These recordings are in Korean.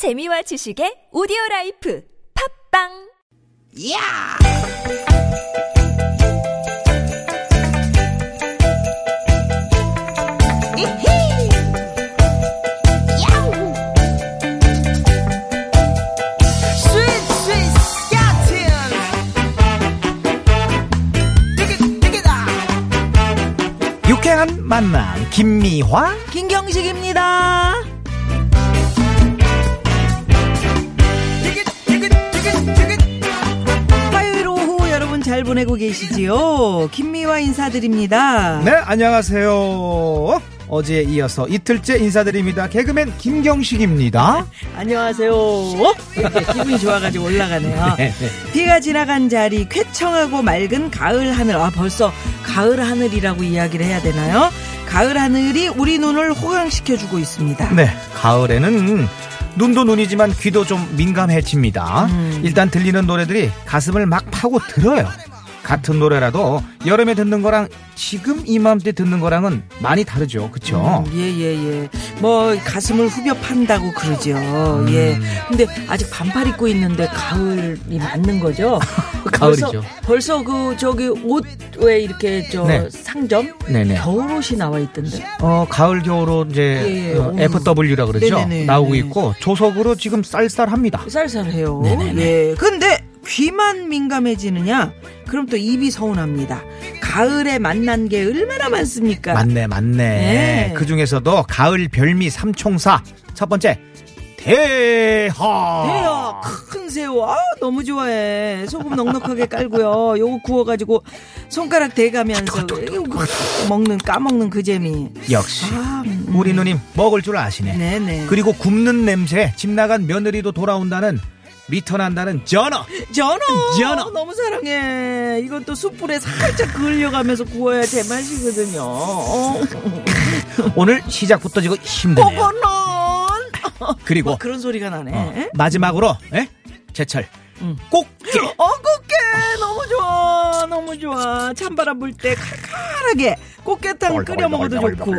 재미와 지식의 오디오 라이프. 팝빵! 야! 유쾌한 만남 김미화. 김경식입니다. 잘 보내고 계시지요? 김미화 인사드립니다. 네 안녕하세요 어제에 이어서 이틀째 인사드립니다 개그맨 김경식입니다 안녕하세요. 이렇게 기분이 좋아가지고 올라가네요. 네, 비가 지나간 자리 쾌청하고 맑은 가을 하늘. 아 벌써 가을 하늘이라고 이야기를 해야 되나요? 가을 하늘이 우리 눈을 호강시켜주고 있습니다. 네 가을에는 눈도 눈이지만 귀도 좀 민감해집니다 음. 일단 들리는 노래들이 가슴을 막 파고 들어요 같은 노래라도 여름에 듣는 거랑 지금 이맘때 듣는 거랑은 많이 다르죠 그쵸? 예예 예. 뭐 가슴을 후벼 판다고 그러죠. 음. 예. 근데 아직 반팔 입고 있는데 가을이 맞는 거죠? 가을이죠. 벌써, 벌써 그 저기 옷 왜 이렇게 저 네. 상점 네네 겨울 옷이 나와 있던데. 어, 가을 겨울옷 이제 예, 예. 어, 음. FW라 그러죠. 네네네. 나오고 네. 있고 조석으로 지금 쌀쌀합니다. 쌀쌀해요. 네네네. 예. 근데 귀만 민감해지느냐? 그럼 또 입이 서운합니다. 가을에 만난 게 얼마나 많습니까? 맞네, 맞네. 네. 그 중에서도 가을 별미 삼총사 첫 번째 대하. 대요 큰 새우 아 너무 좋아해 소금 넉넉하게 깔고요 요거 구워가지고 손가락 대가면서 먹는 까먹는 그 재미 역시 아, 음. 우리 누님 먹을 줄 아시네. 네네 그리고 굽는 냄새 집 나간 며느리도 돌아온다는 리턴한다는 전어. 전어 전어. 너무 사랑해 이것도 숯불에 살짝 그을려가면서 구워야 제맛이거든요 어. 오늘 시작부터 지금 힘드네요. 버거넌 그리고 뭐 그런 소리가 나네 어, 마지막으로 예? 제철 음. 꽃게. 어, 꽃게 너무 좋아, 너무 좋아. 찬바람 불 때 칼칼하게 꽃게탕 끓여 먹어도 좋고.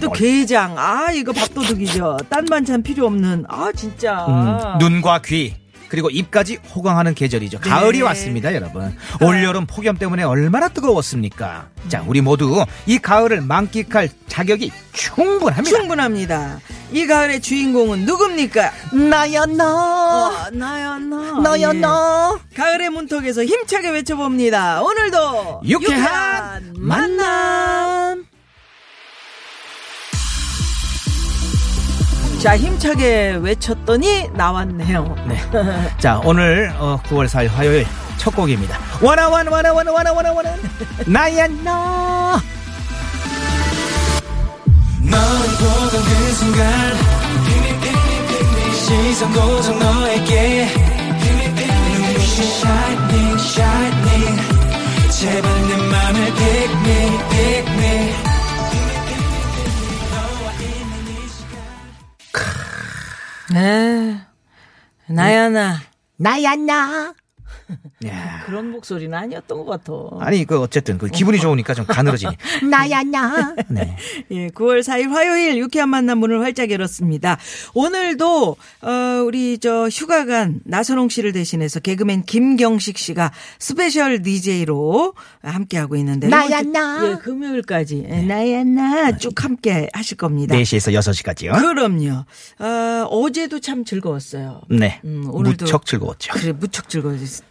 또 게장, 아 이거 밥도둑이죠. 딴 반찬 필요 없는, 아 진짜. 음, 눈과 귀 그리고 입까지 호강하는 계절이죠. 네. 가을이 왔습니다, 여러분. 올여름 폭염 때문에 얼마나 뜨거웠습니까? 자, 우리 모두 이 가을을 만끽할 자격이 충분합니다. 충분합니다. 이 가을의 주인공은 누굽니까? 나야 너, 어, 나야 나. 너야 예. 너. 가을의 문턱에서 힘차게 외쳐봅니다. 오늘도 유쾌한 만남. 자 힘차게 외쳤더니 나왔네요. 네. 자, 오늘 어, 9월 4일 화요일 첫 곡입니다. 원아원 원아원 원아원 원아 나야 너. 널 보던 그 순간 시선 고정 너에게 눈부신 shining shining 제발 내 맘을 pick me pick me 네. 나야 나. 나야 나. 야. 그런 목소리는 아니었던 것 같아. 아니 그 어쨌든 그 기분이 좋으니까 좀 가늘어지니 나야 나. 네. 예, 9월 4일 화요일 유쾌한 만남 문을 활짝 열었습니다. 오늘도 어 우리 저 휴가 간 나선홍 씨를 대신해서 개그맨 김경식 씨가 special DJ로 함께 하고 있는데 나야, 나. 예, 금요일까지 예, 나야 나 쭉 함께 하실 겁니다. 4시에서 6시까지요. 그럼요. 어, 어제도 참 즐거웠어요. 네. 음, 오늘도 무척 즐거웠죠. 그래 무척 즐거웠어요.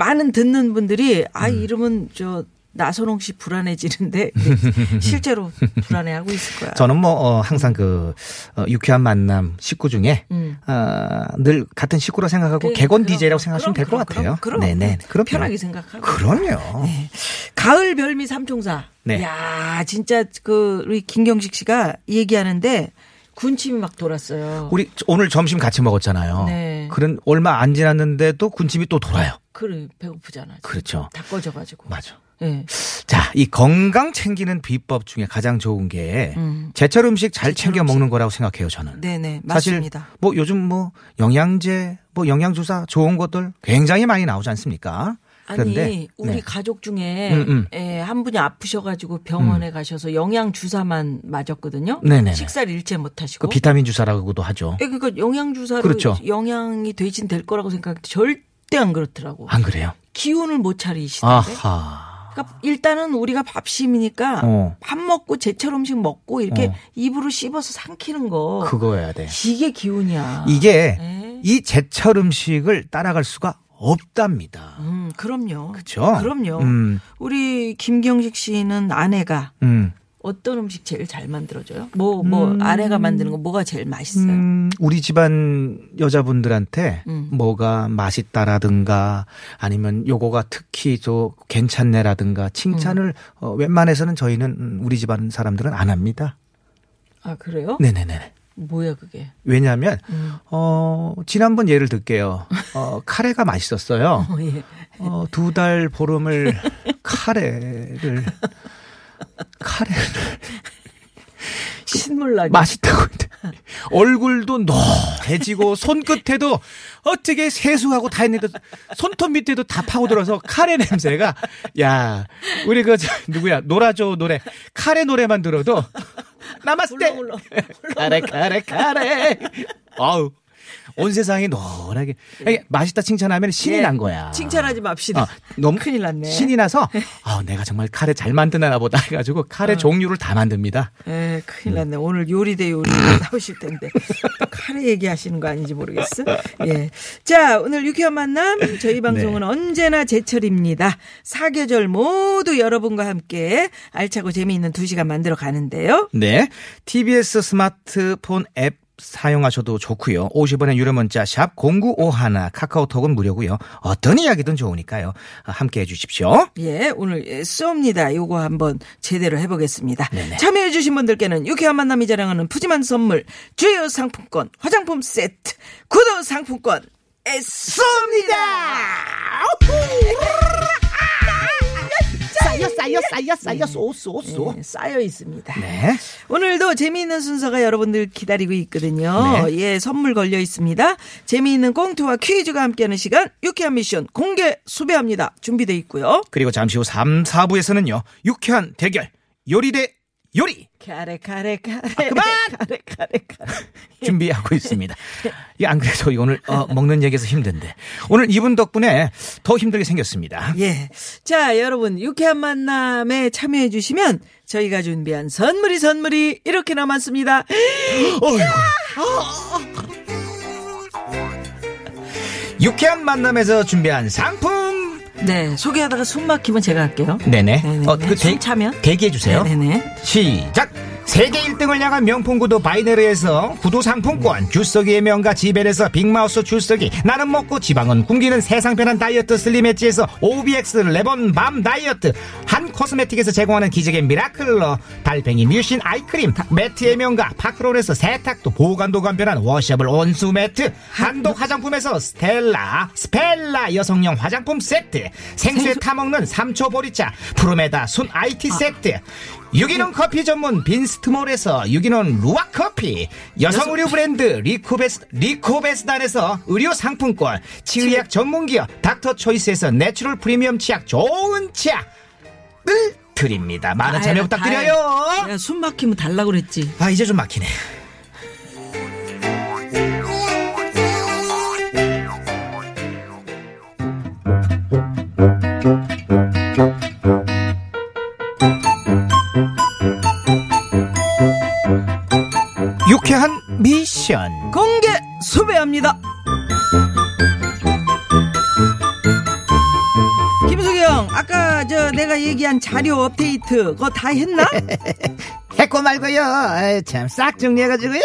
많은 듣는 분들이 아 음. 이러면 저 나선홍 씨 불안해지는데 실제로 불안해하고 있을 거야. 저는 뭐 어, 항상 그 어, 유쾌한 만남 식구 중에 음. 어, 늘 같은 식구로 생각하고 그래, 개건 그럼, DJ라고 그럼, 생각하시면 될 것 같아요. 그럼, 그럼. 네네. 그럼 편하게 생각하고. 그럼요. 가을 별미 삼총사. 네. 야 진짜 그 우리 김경식 씨가 얘기하는데 군침이 막 돌았어요. 우리 오늘 점심 같이 먹었잖아요. 네. 그런 얼마 안 지났는데도 군침이 또 돌아요. 그래 배고프잖아. 지금. 그렇죠. 다 꺼져가지고. 맞아. 예. 자, 이 건강 챙기는 비법 중에 가장 좋은 게 음. 제철 음식 잘 제철 챙겨 음식. 먹는 거라고 생각해요, 저는. 네네 사실 맞습니다. 뭐 요즘 뭐 영양제, 뭐 영양주사 좋은 것들 굉장히 많이 나오지 않습니까? 아니 그런데 우리 네. 가족 중에 음, 음. 예, 한 분이 아프셔가지고 병원에 가셔서 영양 주사만 맞았거든요. 네네네. 식사를 일체 못하시고. 그 비타민 주사라고도 하죠. 예, 그러니까 영양 주사로 그렇죠. 영양이 대신될 거라고 생각했는데 절대 안 그렇더라고. 안 그래요? 기운을 못 차리시던데. 아하. 그러니까 일단은 우리가 밥심이니까 어. 밥 먹고 제철 음식 먹고 이렇게 어. 입으로 씹어서 삼키는 거. 그거여야 돼. 이게 기운이야. 이게 네. 이 제철 음식을 따라갈 수가 없답니다. 음, 그럼요. 그쵸? 그럼요. 음. 우리 김경식 씨는 아내가 음. 어떤 음식 제일 잘 만들어줘요? 뭐, 뭐, 아내가 만드는 거 뭐가 제일 맛있어요? 음, 우리 집안 여자분들한테 음. 뭐가 맛있다라든가 아니면 요거가 특히 또 괜찮네라든가 칭찬을 음. 어, 웬만해서는 저희는 음, 우리 집안 사람들은 안 합니다. 아, 그래요? 네네네. 뭐야, 그게? 왜냐하면 음. 어 지난번 예를 들게요. 어 카레가 맛있었어요. 어, 예. 어 두 달 보름을 카레를 카레를 신물나게. 맛있다고 얼굴도 노래지고 손끝에도 어떻게 세수하고 다 했는데 손톱 밑에도 다 파고들어서 카레 냄새가 야 우리 그 저, 누구야 놀아줘 노래 카레 노래만 들어도 울렁울렁. 카레 카레 카레 아우 온 세상이 노랗게 아니, 맛있다 칭찬하면 신이 예. 난 거야. 칭찬하지 맙시다. 어, 너무 큰일 났네. 신이 나서 아 내가 정말 카레 잘 만드나 보다 해가지고 어. 카레 종류를 다 만듭니다. 에 큰일 났네. 오늘 요리 대 요리 나오실 텐데. 또 카레 얘기하시는 거 아닌지 모르겠어. 예. 자, 오늘 유쾌한 만남. 저희 방송은 언제나 제철입니다. 사계절 모두 여러분과 함께 알차고 재미있는 두 시간 만들어 가는데요. 네. TBS 스마트폰 앱 사용하셔도 좋고요. 50원의 유료 문자 샵 0951 카카오톡은 무료고요. 어떤 이야기든 좋으니까요. 아, 함께 해 주십시오. 예, 오늘 예, 쏘입니다. 요거 한번 제대로 해보겠습니다. 네네. 참여해주신 분들께는 유쾌한 만남이 자랑하는 푸짐한 선물, 주요 상품권, 화장품 세트, 구두 상품권, 쏩니다! 쌓여 쌓여 쌓여 쌓여 쏘쏘쏘. 예, 쌓여 있습니다. 네. 오늘도 재미있는 순서가 여러분들 기다리고 있거든요. 네. 예, 선물 걸려 있습니다. 재미있는 꽁트와 퀴즈가 함께하는 시간, 유쾌한 미션 공개 수배합니다. 준비돼 있고요. 그리고 잠시 후 3, 4부에서는요. 유쾌한 대결 요리 대 요리 카레 카레 카레 그만! 카레 카레 카레 준비하고 있습니다. 이 안 그래도 오늘 어, 먹는 얘기에서 힘든데 오늘 이분 덕분에 더 힘들게 생겼습니다. 예. 자, 여러분, 유쾌한 만남에 참여해 주시면 저희가 준비한 선물이 선물이 이렇게 남았습니다. 유쾌한 만남에서 준비한 상품 네, 소개하다가 숨 막히면 제가 할게요. 네네. 네네네. 어, 그숨 대- 차면? 대기해 주세요. 네네. 시작. 세계 1등을 향한 명품 구두 바이네르에서 구두 상품권 주서기의 명가 지벨에서 빅마우스 주서기 나는 먹고 지방은 굶기는 세상 편한 다이어트 슬림 엣지에서 OBX 레본 밤 다이어트 한 코스메틱에서 제공하는 기적의 미라클러 달팽이 뮤신 eye cream 매트의 명가 파크론에서 세탁도 보관도 간편한 washable 온수 매트 한독 화장품에서 스텔라 스펠라 여성용 화장품 세트 생수에 타먹는 삼초 보리차 프로메다 순 IT 세트 유기농 커피 전문 빈스트몰에서 유기농 루아 커피 여성 의류 브랜드 리코베스 리코베스단에서 의류 상품권 치의학 전문 기업 닥터 초이스에서 natural 프리미엄 치약 좋은 치약을 드립니다. 많은 참여 아유, 부탁드려요. 야, 숨 막히면 달라고 그랬지. 아 이제 좀 막히네. 미션. 공개 수배합니다. 김수기 형, 아까 저 내가 얘기한 자료 업데이트 그거 다 했나? 했고 말고요. 아유, 참, 싹 정리해가지고요.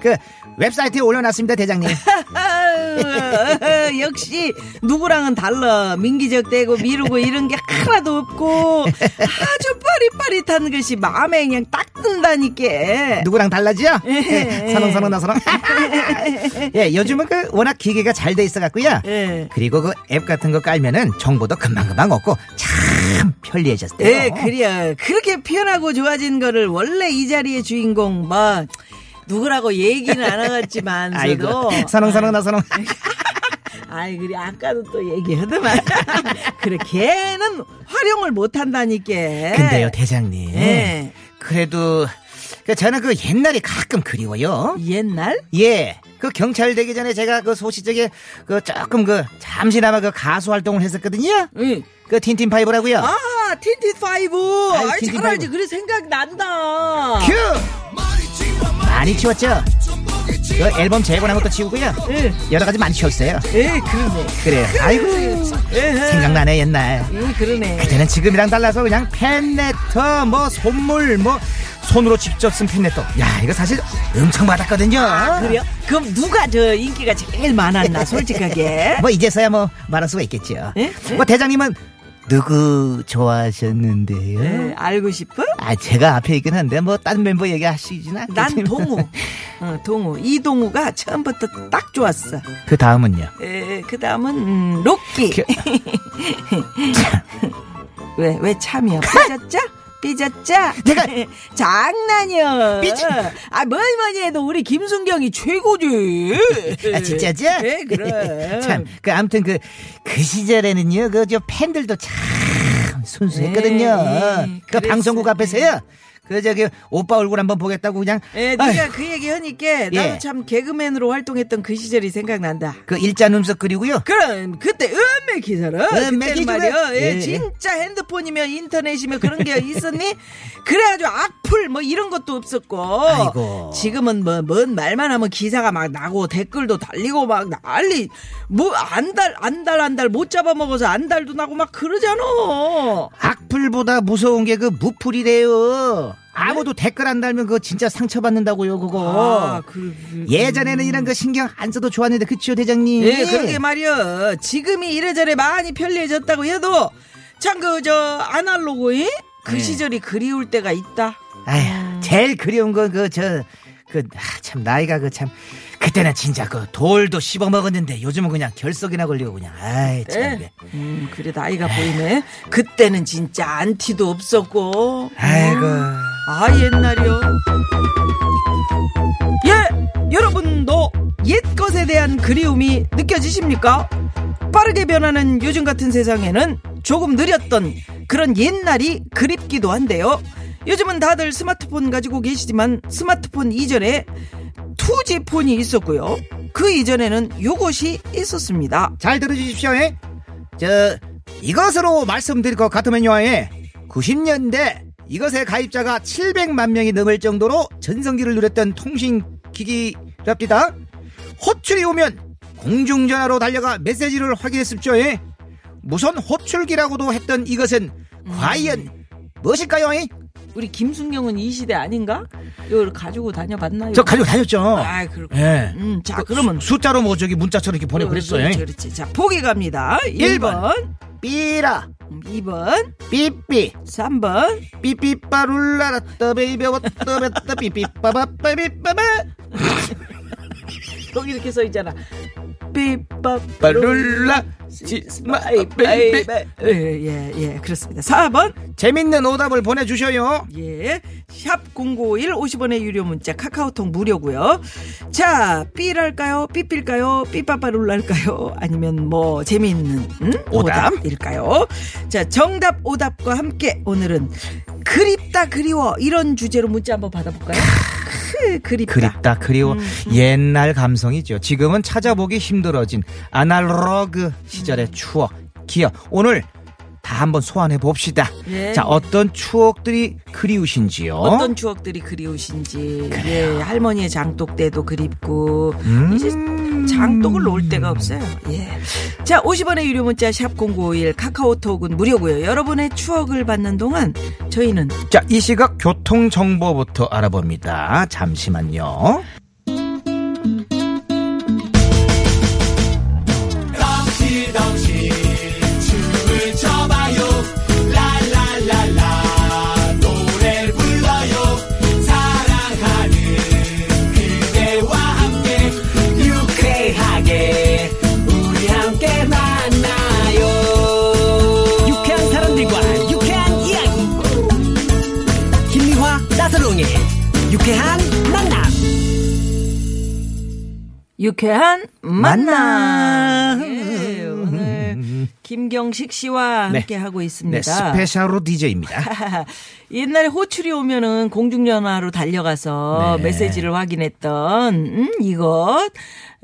그, 웹사이트에 올려놨습니다, 대장님. 아유, 역시 누구랑은 달라. 민기적대고 미루고 이런 게 하나도 없고 아주 빠릿빠릿한 것이 마음에 그냥 딱 든다니까. 누구랑 달라지요? 예. 선홍선홍 나선홍. 예, 요즘은 그 워낙 기계가 잘 돼 있어 갖고요. 예. 그리고 그 앱 같은 거 깔면은 정보도 금방금방 얻고 참 편리해졌대요. 예, 그래요. 그렇게 편하고 좋아진 거를 원래 이 자리의 주인공 뭐 누구라고 얘기는 안 아이고, 하겠지만서도 선홍선홍 나선홍. 아이 그래 아까도 또 얘기하더만 그래 걔는 활용을 못한다니까 근데요 대장님. 예. 그래도 그 저는 그 옛날이 가끔 그리워요. 옛날 예. 그 경찰 되기 전에 제가 그 소시적에 그 조금 그 잠시나마 그 가수 활동을 했었거든요. 응. 그 틴틴 파이브라고요. 아 틴틴 파이브 아이, 잘 알지. 그래 생각 난다 큐! 많이 치웠죠? 그 앨범 재고 난 것도 치우고요. 예. 여러 가지 많이 치웠어요. 예 그러네 그래요. 아이고. 예, 생각나네, 옛날. 예 그러네 그때는 지금이랑 달라서 그냥 팬레터, 뭐, 손물, 뭐, 손으로 직접 쓴 팬레터. 야, 이거 사실 엄청 받았거든요. 그래요? 그럼 누가 저 인기가 제일 많았나 솔직하게 뭐, 이제서야 뭐, 말할 수가 있겠죠. 예? 뭐, 대장님은 누구 좋아하셨는데요? 예, 알고 싶어? 아, 제가 앞에 있긴 한데, 뭐, 딴 멤버 얘기하시진 않겠지만. 난 동우 어, 동우 이동우가 처음부터 딱 좋았어 그 다음은요? 에, 그 다음은 음, 로끼 그- 왜 왜 참이야 삐졌죠? 삐졌죠? 내가- 장난이야 삐지- 아 뭐니 뭐니 해도 우리 김순경이 최고지 아, 진짜죠? 네 그래 참, 그, 아무튼 그, 그 시절에는요, 그, 저 팬들도 참 순수했거든요. 네, 그 그랬어요. 방송국 앞에서요. 그, 저기, 오빠 얼굴 한번 보겠다고 그냥. 예, 네가 그 얘기 하니까 나도 예. 참 개그맨으로 활동했던 그 시절이 생각난다. 그 일자 눈썹 그리고요. 그럼 그때 음메 기사라. 기사라. 말이야. 예, 예. 진짜 핸드폰이면 인터넷이면 그런 게 있었니? 그래가지고 악플 뭐 이런 것도 없었고. 아이고. 지금은 뭐 뭔 말만 하면 기사가 막 나고 댓글도 달리고 막 난리. 뭐 안달 안달 안달 못 잡아먹어서 안달도 나고 막 그러잖아. 악플보다 무서운 게 그 무풀이래요. 아무도 댓글 안 달면 그거 진짜 상처받는다고요, 그거. 아, 그, 그, 예전에는 이런 거 신경 안 써도 좋았는데, 그치요, 대장님? 예, 그러게 말이야. 지금이 이래저래 많이 편리해졌다고 해도 참 그 저 아날로그 예? 그 네. 시절이 그리울 때가 있다. 아휴, 제일 그리운 건 그, 저, 그, 아, 참, 나이가 그 참, 그때는 진짜 그 돌도 씹어 먹었는데 요즘은 그냥 결석이나 걸리고 그냥, 아이, 참. 예? 음, 그래 나이가 보이네. 그때는 진짜 안티도 없었고. 아이고. 아 옛날이요. 예, 여러분도 옛 것에 대한 그리움이 느껴지십니까? 빠르게 변하는 요즘 같은 세상에는 조금 느렸던 그런 옛날이 그립기도 한데요. 요즘은 다들 스마트폰 가지고 계시지만 스마트폰 이전에 2G 폰이 있었고요. 그 이전에는 요것이 있었습니다. 잘 들어주십시오, 예? 저, 이것으로 말씀드릴 것 같으면요, 예. 90년대 이것의 가입자가 700만 명이 넘을 정도로 전성기를 누렸던 통신기기랍니다. 호출이 오면 공중전화로 달려가 메시지를 확인했습죠, 예. 무선 호출기라고도 했던 이것은 과연 무엇일까요, 예? 우리 김순경은 이 시대 아닌가? 이걸 가지고 다녀봤나요? 저 가지고 다녔죠. 아, 그렇군. 예. 음, 자, 그러면 수, 숫자로 뭐 저기 문자처럼 이렇게 보내고 그랬어요. 그렇지, 그렇지. 자, 보기 갑니다. 1번, 삐라, 2번, 삐삐, 3번. Be-bop-a-lula 라따 baby 왔다 베따 삐삐빠바빠 삐빠바 여기 이렇게 써 있잖아. 삐빠 빠룰라 지마 베이베 예, 예, 예, 그렇습니다. 4번. 재밌는 오답을 보내주셔요 예. 샵 0951 50원의 유료 문자 카카오톡 무료고요. 자, 삐랄까요? 삐삐일까요? 삐빠빠룰랄까요? 아니면 뭐 재미있는 음? 오답? 오답일까요? 자, 정답 오답과 함께 오늘은 그립다 그리워 이런 주제로 문자 한번 받아볼까요? 크, 그립다. 그립다 그리워. 음, 옛날 감성이죠. 지금은 찾아보기 힘들어진 아날로그 시절의 추억. 기억 오늘 다 한번 소환해 봅시다 예. 자 어떤 추억들이 그리우신지요 어떤 추억들이 그리우신지 예, 할머니의 장독 때도 그립고 음. 이제 장독을 놓을 데가 없어요. 예. 자, 50원의 유료 문자 샵 0951 카카오톡은 무료고요. 여러분의 추억을 받는 동안 저희는 자, 이 시각 교통 정보부터 알아봅니다. 잠시만요. 유쾌한 만남. 예, 오늘 김경식 씨와 네. 함께 하고 있습니다. 네, 스페셜로 DJ입니다. 옛날에 호출이 오면은 공중전화로 달려가서 네. 메시지를 확인했던 음, 이것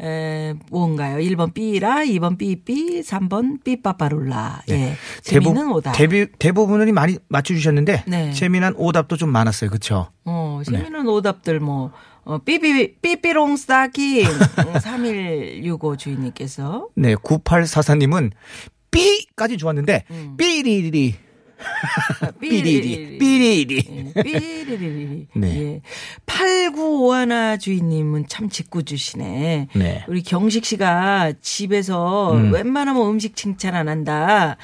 에, 뭔가요? 1번 삐라, 2번 삐삐, 3번 삐빠빠룰라. 예. 재미있는 오답. 대부, 대부분이 많이 맞춰 주셨는데 네. 재미난 오답도 좀 많았어요. 그쵸? 어, 네. 재미있는 오답들 뭐 어, 삐삐 삐삐롱 스타킹 3165 주인님께서 네, 9844님은 삐까지 좋았는데 음. 삐리리 삐리리 삐리리 예, 삐리리리. 네. 예. 8951 주인님은 참 짓궂 주시네. 네. 우리 경식 씨가 집에서 음. 웬만하면 음식 칭찬 안 한다.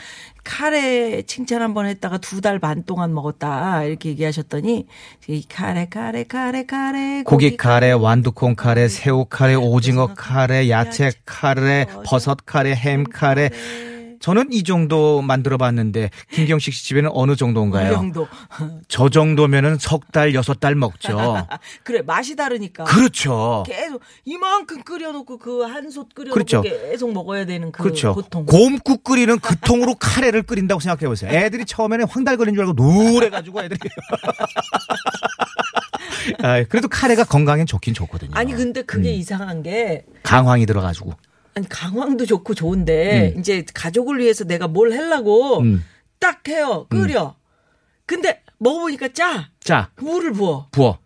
카레 칭찬 한 번 했다가 두 달 반 동안 먹었다. 이렇게 얘기하셨더니 이 카레 카레 카레 카레 고기 카레, 완두콩 카레, 새우 카레, 오징어 카레, 야채 카레, 버섯 카레, 햄 카레. 저는 이 정도 만들어 봤는데 김경식 씨 집에는 어느 이 정도인가요? 정도. 저 정도면은 석 달, 여섯 달 먹죠. 그래 맛이 다르니까. 그렇죠. 계속 이만큼 끓여놓고 그 한 솥 끓여놓고 그렇죠. 계속 먹어야 되는 그 그렇죠. 고통. 곰국 끓이는 그 통으로 카레를 끓인다고 생각해 보세요. 애들이 처음에는 황달거리는 줄 알고 노래가지고 애들이. 아, 그래도 카레가 건강엔 좋긴 좋거든요. 아니 근데 그게 음. 이상한 게 강황이 들어가지고. 아니 강황도 좋고 좋은데 이제 가족을 위해서 내가 뭘 하려고 음. 딱 해요 끓여. 근데 먹어보니까 짜. 자, 물을 부어. 부어.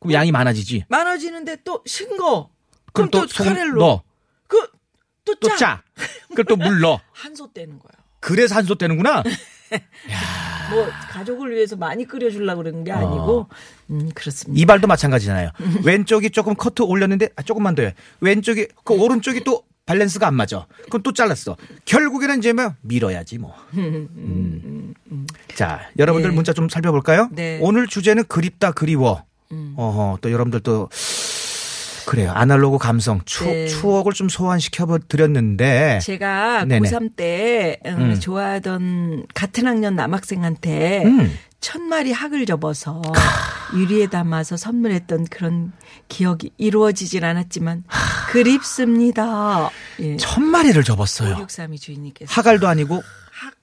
그럼 양이 많아지지. 많아지는데 또 싱거. 그럼 그럼 또, 또 소금 카레로. 넣어. 그또 또 짜. 짜. 그걸 또물 넣어. 한솥 떼는 거야. 그래서 한솥 되는구나. 뭐 가족을 위해서 많이 끓여주려고 그러는 게 아니고 음 그렇습니다. 이발도 마찬가지잖아요. 왼쪽이 조금 커트 올렸는데 아, 조금만 더해. 왼쪽이 그 오른쪽이 또 밸런스가 안 맞아. 그럼 또 잘랐어. 결국에는 이제 뭐 밀어야지 뭐. 음. 자, 여러분들 네. 문자 좀 살펴볼까요? 네. 오늘 주제는 그립다 그리워. 어허, 또 여러분들 또 그래요. 아날로그 감성, 추, 네. 추억을 좀 소환시켜 드렸는데 제가 네네. 고3 때 음, 음. 좋아하던 같은 학년 남학생한테 음. 천 마리 학을 접어서 유리에 담아서 선물했던 그런 기억이 이루어지진 않았지만 그립습니다. 예. 천 마리를 접었어요. 632 주인님께서 학알도 아니고 학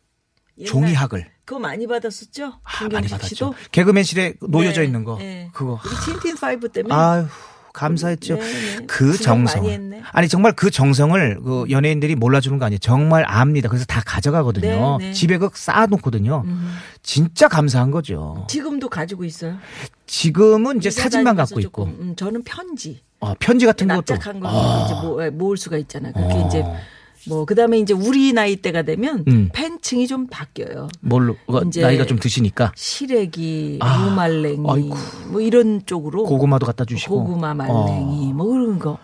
종이학을. 그거 많이 받았었죠? 아, 많이 받았죠. 개그맨실에 놓여져 네, 있는 거. 네. 그거. 우리 틴틴 파이브 때문에 아유, 감사했죠. 네, 네. 그 정성. 아니 정말 그 정성을 그 연예인들이 몰라주는 거 아니에요. 정말 압니다. 그래서 다 가져가거든요. 네, 네. 집에 그 쌓아놓거든요. 진짜 감사한 거죠. 지금도 가지고 있어요. 지금은 이제 사진만 갖고 있고 조금, 음, 저는 편지. 어, 편지 같은 것도 납작한 걸 아. 이제 모, 모을 수가 있잖아요. 그게 어. 이제 뭐 그다음에 이제 우리 나이 때가 되면 음. 팬층이 좀 바뀌어요. 뭘로 어, 이제 나이가 좀 드시니까 시래기, 아, 무말랭이 아이고. 뭐 이런 쪽으로 고구마도 갖다 주시고 고구마 말랭이 어. 네. 뭐 그런 거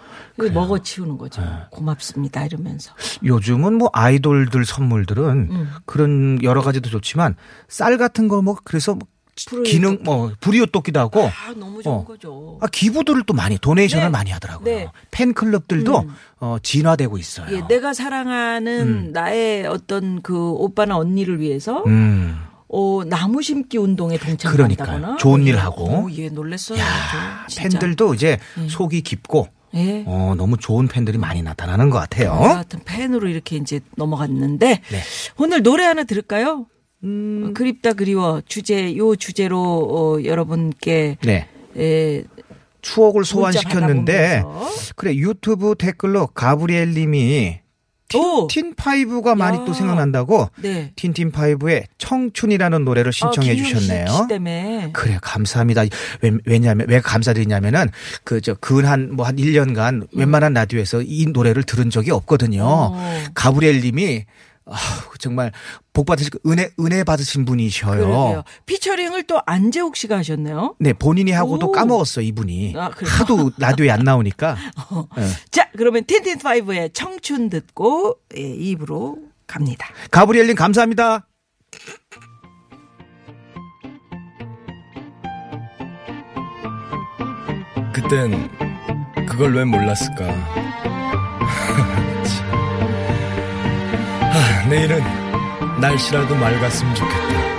먹어 치우는 거죠. 고맙습니다 이러면서. 요즘은 뭐 아이돌들 선물들은 음. 그런 여러 가지도 좋지만 쌀 같은 거 뭐 그래서 뭐 기능 뭐 불이웃 돕기도 하고 아 너무 좋은 어. 거죠. 아, 기부들을 또 많이 도네이션을 네. 많이 하더라고요. 네. 팬클럽들도 음. 어, 진화되고 있어요. 예, 내가 사랑하는 나의 어떤 그 오빠나 언니를 위해서 음. 어, 나무 심기 운동에 동참한다거나 그러니까요. 좋은 일 예. 하고. 어, 예, 놀랬어요. 야, 저. 팬들도 이제 속이 깊고 예. 어, 너무 좋은 팬들이 많이 나타나는 것 같아요. 하여튼 팬으로 이렇게 이제 넘어갔는데 네. 오늘 노래 하나 들을까요? 음. 어, 그립다 그리워 주제 요 주제로 어, 여러분께 네. 에, 추억을 문자 소환시켰는데. 그래 유튜브 댓글로 가브리엘 님이 오! 틴틴파이브가 많이 야. 또 생각난다고 네. 틴틴 파이브의 청춘이라는 노래를 신청해 아, 주셨네요. 때문에 그래 감사합니다. 왜, 왜냐면 왜 감사드리냐면은 그 저 근한 뭐 한 1년간 웬만한 라디오에서 이 노래를 들은 적이 없거든요. 어. 가브리엘 님이 아, 정말 복 받으실 은혜 은혜 받으신 분이셔요. 그러게요. 피처링을 또 안재욱 씨가 하셨네요. 네, 본인이 하고도 오. 까먹었어, 이분이. 아? 하도 라디오에 안 나오니까. 네. 자, 그러면 틴틴5의 청춘 듣고 예, 입으로 갑니다. 가브리엘 님 감사합니다. 그땐 그걸 왜 몰랐을까? 내일은 날씨라도 맑았으면 좋겠다.